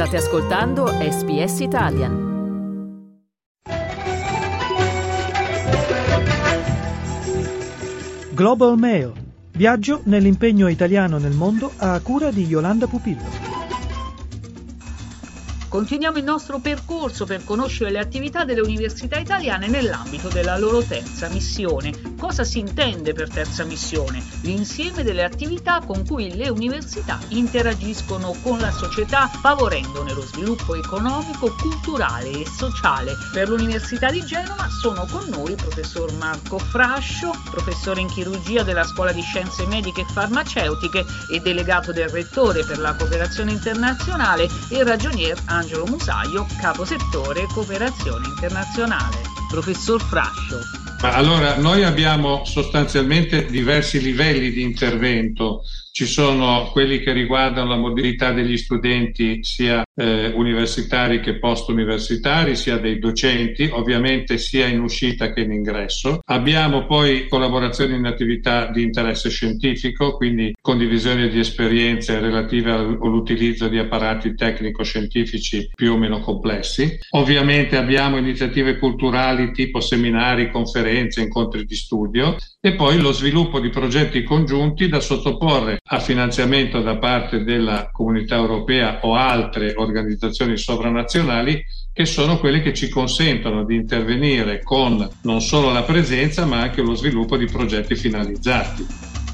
State ascoltando SBS Italian. Global Mail. Viaggio nell'impegno italiano nel mondo a cura di Yolanda Pupillo. Continuiamo il nostro percorso per conoscere le attività delle università italiane nell'ambito della loro terza missione. Cosa si intende per terza missione? L'insieme delle attività con cui le università interagiscono con la società favorendone lo sviluppo economico, culturale e sociale. Per l'Università di Genova sono con noi il professor Marco Frascio, professore in chirurgia della Scuola di Scienze Mediche e Farmaceutiche e delegato del Rettore per la cooperazione internazionale e ragionier Angelo Musaio, capo settore cooperazione internazionale. Professor Frascio. Allora, noi abbiamo sostanzialmente diversi livelli di intervento ci sono quelli che riguardano la mobilità degli studenti sia eh, universitari che post-universitari, sia dei docenti, ovviamente sia in uscita che in ingresso. Abbiamo poi collaborazioni in attività di interesse scientifico, quindi condivisione di esperienze relative all'utilizzo di apparati tecnico-scientifici più o meno complessi. Ovviamente abbiamo iniziative culturali tipo seminari, conferenze, incontri di studio e poi lo sviluppo di progetti congiunti da sottoporre a finanziamento da parte della comunità europea o altre organizzazioni sovranazionali che sono quelle che ci consentono di intervenire con non solo la presenza ma anche lo sviluppo di progetti finalizzati.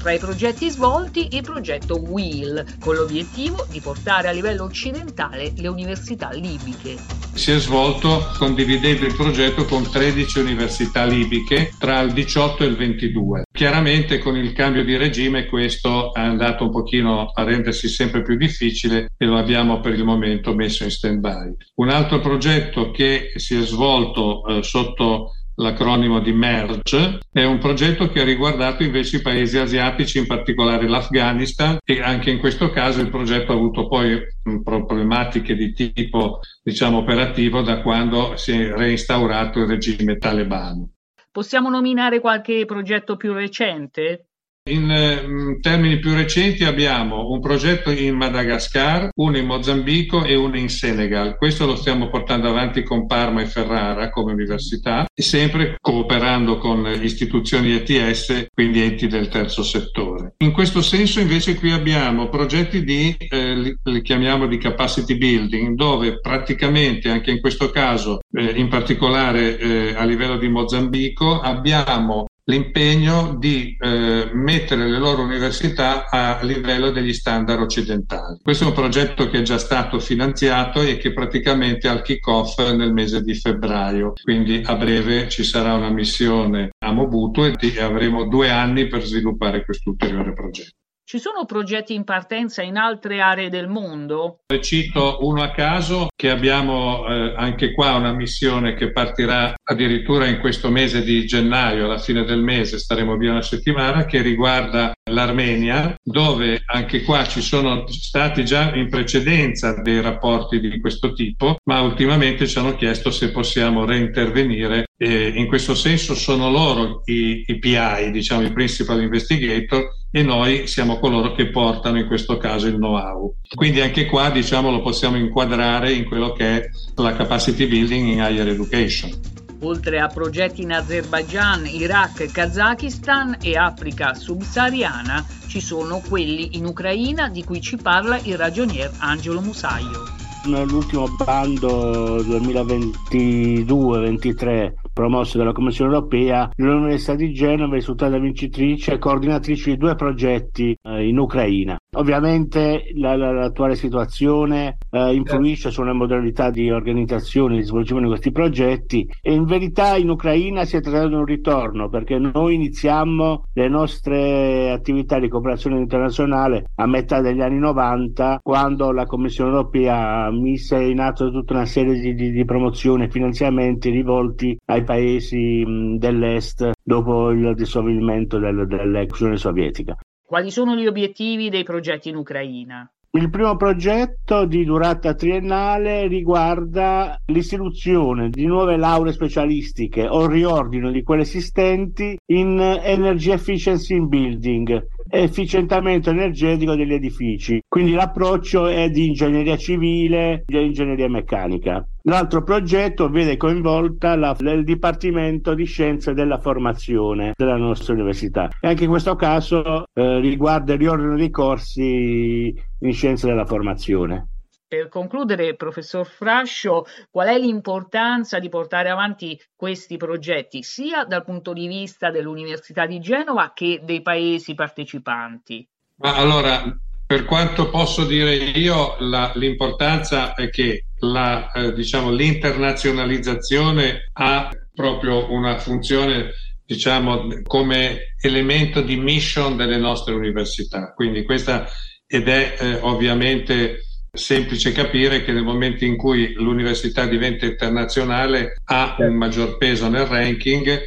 Tra i progetti svolti il progetto WHEEL, con l'obiettivo di portare a livello occidentale le università libiche. Si è svolto condividendo il progetto con 13 università libiche tra il 18 e il 22. Chiaramente con il cambio di regime questo è andato un pochino a rendersi sempre più difficile e lo abbiamo per il momento messo in stand-by. Un altro progetto che si è svolto eh, sotto l'acronimo di MERGE, è un progetto che ha riguardato invece i paesi asiatici, in particolare l'Afghanistan e anche in questo caso il progetto ha avuto poi problematiche di tipo diciamo operativo da quando si è reinstaurato il regime talebano. Possiamo nominare qualche progetto più recente? In eh, termini più recenti abbiamo un progetto in Madagascar, uno in Mozambico e uno in Senegal. Questo lo stiamo portando avanti con Parma e Ferrara come università sempre cooperando con istituzioni ETS, quindi enti del terzo settore. In questo senso invece qui abbiamo progetti di, eh, li, chiamiamo di capacity building, dove praticamente anche in questo caso, eh, in particolare eh, a livello di Mozambico, abbiamo l'impegno di eh, mettere le loro università a livello degli standard occidentali. Questo è un progetto che è già stato finanziato e che praticamente al kick-off nel mese di febbraio, quindi a breve ci sarà una missione a Mobutu e avremo due anni per sviluppare questo ulteriore progetto. Ci sono progetti in partenza in altre aree del mondo? Cito uno a caso che abbiamo eh, anche qua una missione che partirà addirittura in questo mese di gennaio, alla fine del mese staremo via una settimana, che riguarda l'Armenia, dove anche qua ci sono stati già in precedenza dei rapporti di questo tipo, ma ultimamente ci hanno chiesto se possiamo reintervenire e in questo senso sono loro i, i PI, diciamo i principal investigator, e noi siamo coloro che portano in questo caso il know-how. Quindi anche qua diciamo lo possiamo inquadrare in quello che è la capacity building in higher education. Oltre a progetti in Azerbaijan, Iraq, Kazakistan e Africa subsahariana, ci sono quelli in Ucraina di cui ci parla il ragionier Angelo Musaio. Nell'ultimo bando 2022-23 promosso dalla Commissione europea, l'Università di Genova è risultata vincitrice e coordinatrice di due progetti eh, in Ucraina. Ovviamente la, la, l'attuale situazione eh, influisce sulle modalità di organizzazione e di svolgimento di questi progetti e in verità in Ucraina si è trattato di un ritorno perché noi iniziamo le nostre attività di cooperazione internazionale a metà degli anni 90 quando la Commissione europea mise in atto tutta una serie di, di, di promozioni e finanziamenti rivolti ai paesi dell'est dopo il dissolvimento del, dell'ex Unione Sovietica. Quali sono gli obiettivi dei progetti in Ucraina? Il primo progetto di durata triennale riguarda l'istituzione di nuove lauree specialistiche o il riordino di quelle esistenti in Energy Efficiency in Building efficientamento energetico degli edifici. Quindi l'approccio è di ingegneria civile e ingegneria meccanica. L'altro progetto vede coinvolta la, il Dipartimento di Scienze della Formazione della nostra università e anche in questo caso eh, riguarda il riordino dei corsi in Scienze della Formazione. Per concludere, professor Frascio, qual è l'importanza di portare avanti questi progetti sia dal punto di vista dell'Università di Genova che dei paesi partecipanti? Ma allora, per quanto posso dire io, la, l'importanza è che la, eh, diciamo, l'internazionalizzazione ha proprio una funzione diciamo, come elemento di mission delle nostre università. Quindi questa ed è eh, ovviamente semplice capire che nel momento in cui l'università diventa internazionale ha un maggior peso nel ranking,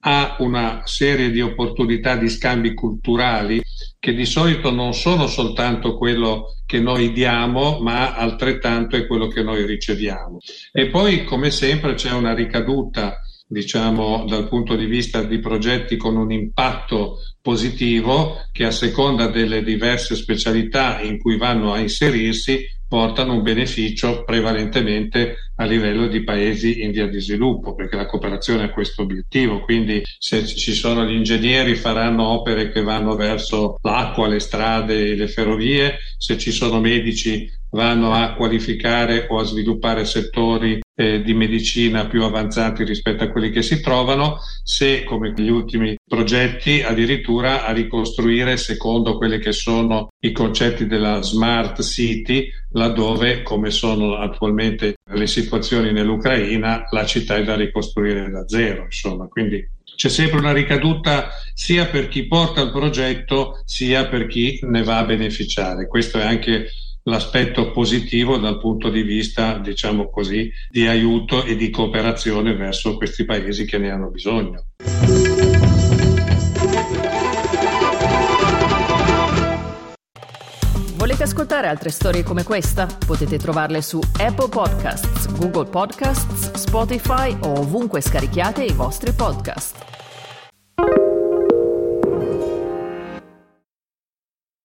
ha una serie di opportunità di scambi culturali che di solito non sono soltanto quello che noi diamo, ma altrettanto è quello che noi riceviamo. E poi, come sempre, c'è una ricaduta diciamo dal punto di vista di progetti con un impatto positivo che a seconda delle diverse specialità in cui vanno a inserirsi portano un beneficio prevalentemente a livello di paesi in via di sviluppo, perché la cooperazione ha questo obiettivo, quindi se ci sono gli ingegneri faranno opere che vanno verso l'acqua, le strade, le ferrovie, se ci sono medici vanno a qualificare o a sviluppare settori eh, di medicina più avanzati rispetto a quelli che si trovano, se come gli ultimi progetti addirittura a ricostruire secondo quelli che sono i concetti della smart city, laddove come sono attualmente le situazioni nell'Ucraina, la città è da ricostruire da zero, insomma, quindi c'è sempre una ricaduta sia per chi porta il progetto sia per chi ne va a beneficiare. Questo è anche l'aspetto positivo dal punto di vista, diciamo così, di aiuto e di cooperazione verso questi paesi che ne hanno bisogno. Volete ascoltare altre storie come questa? Potete trovarle su Apple Podcasts, Google Podcasts, Spotify o ovunque scarichiate i vostri podcast.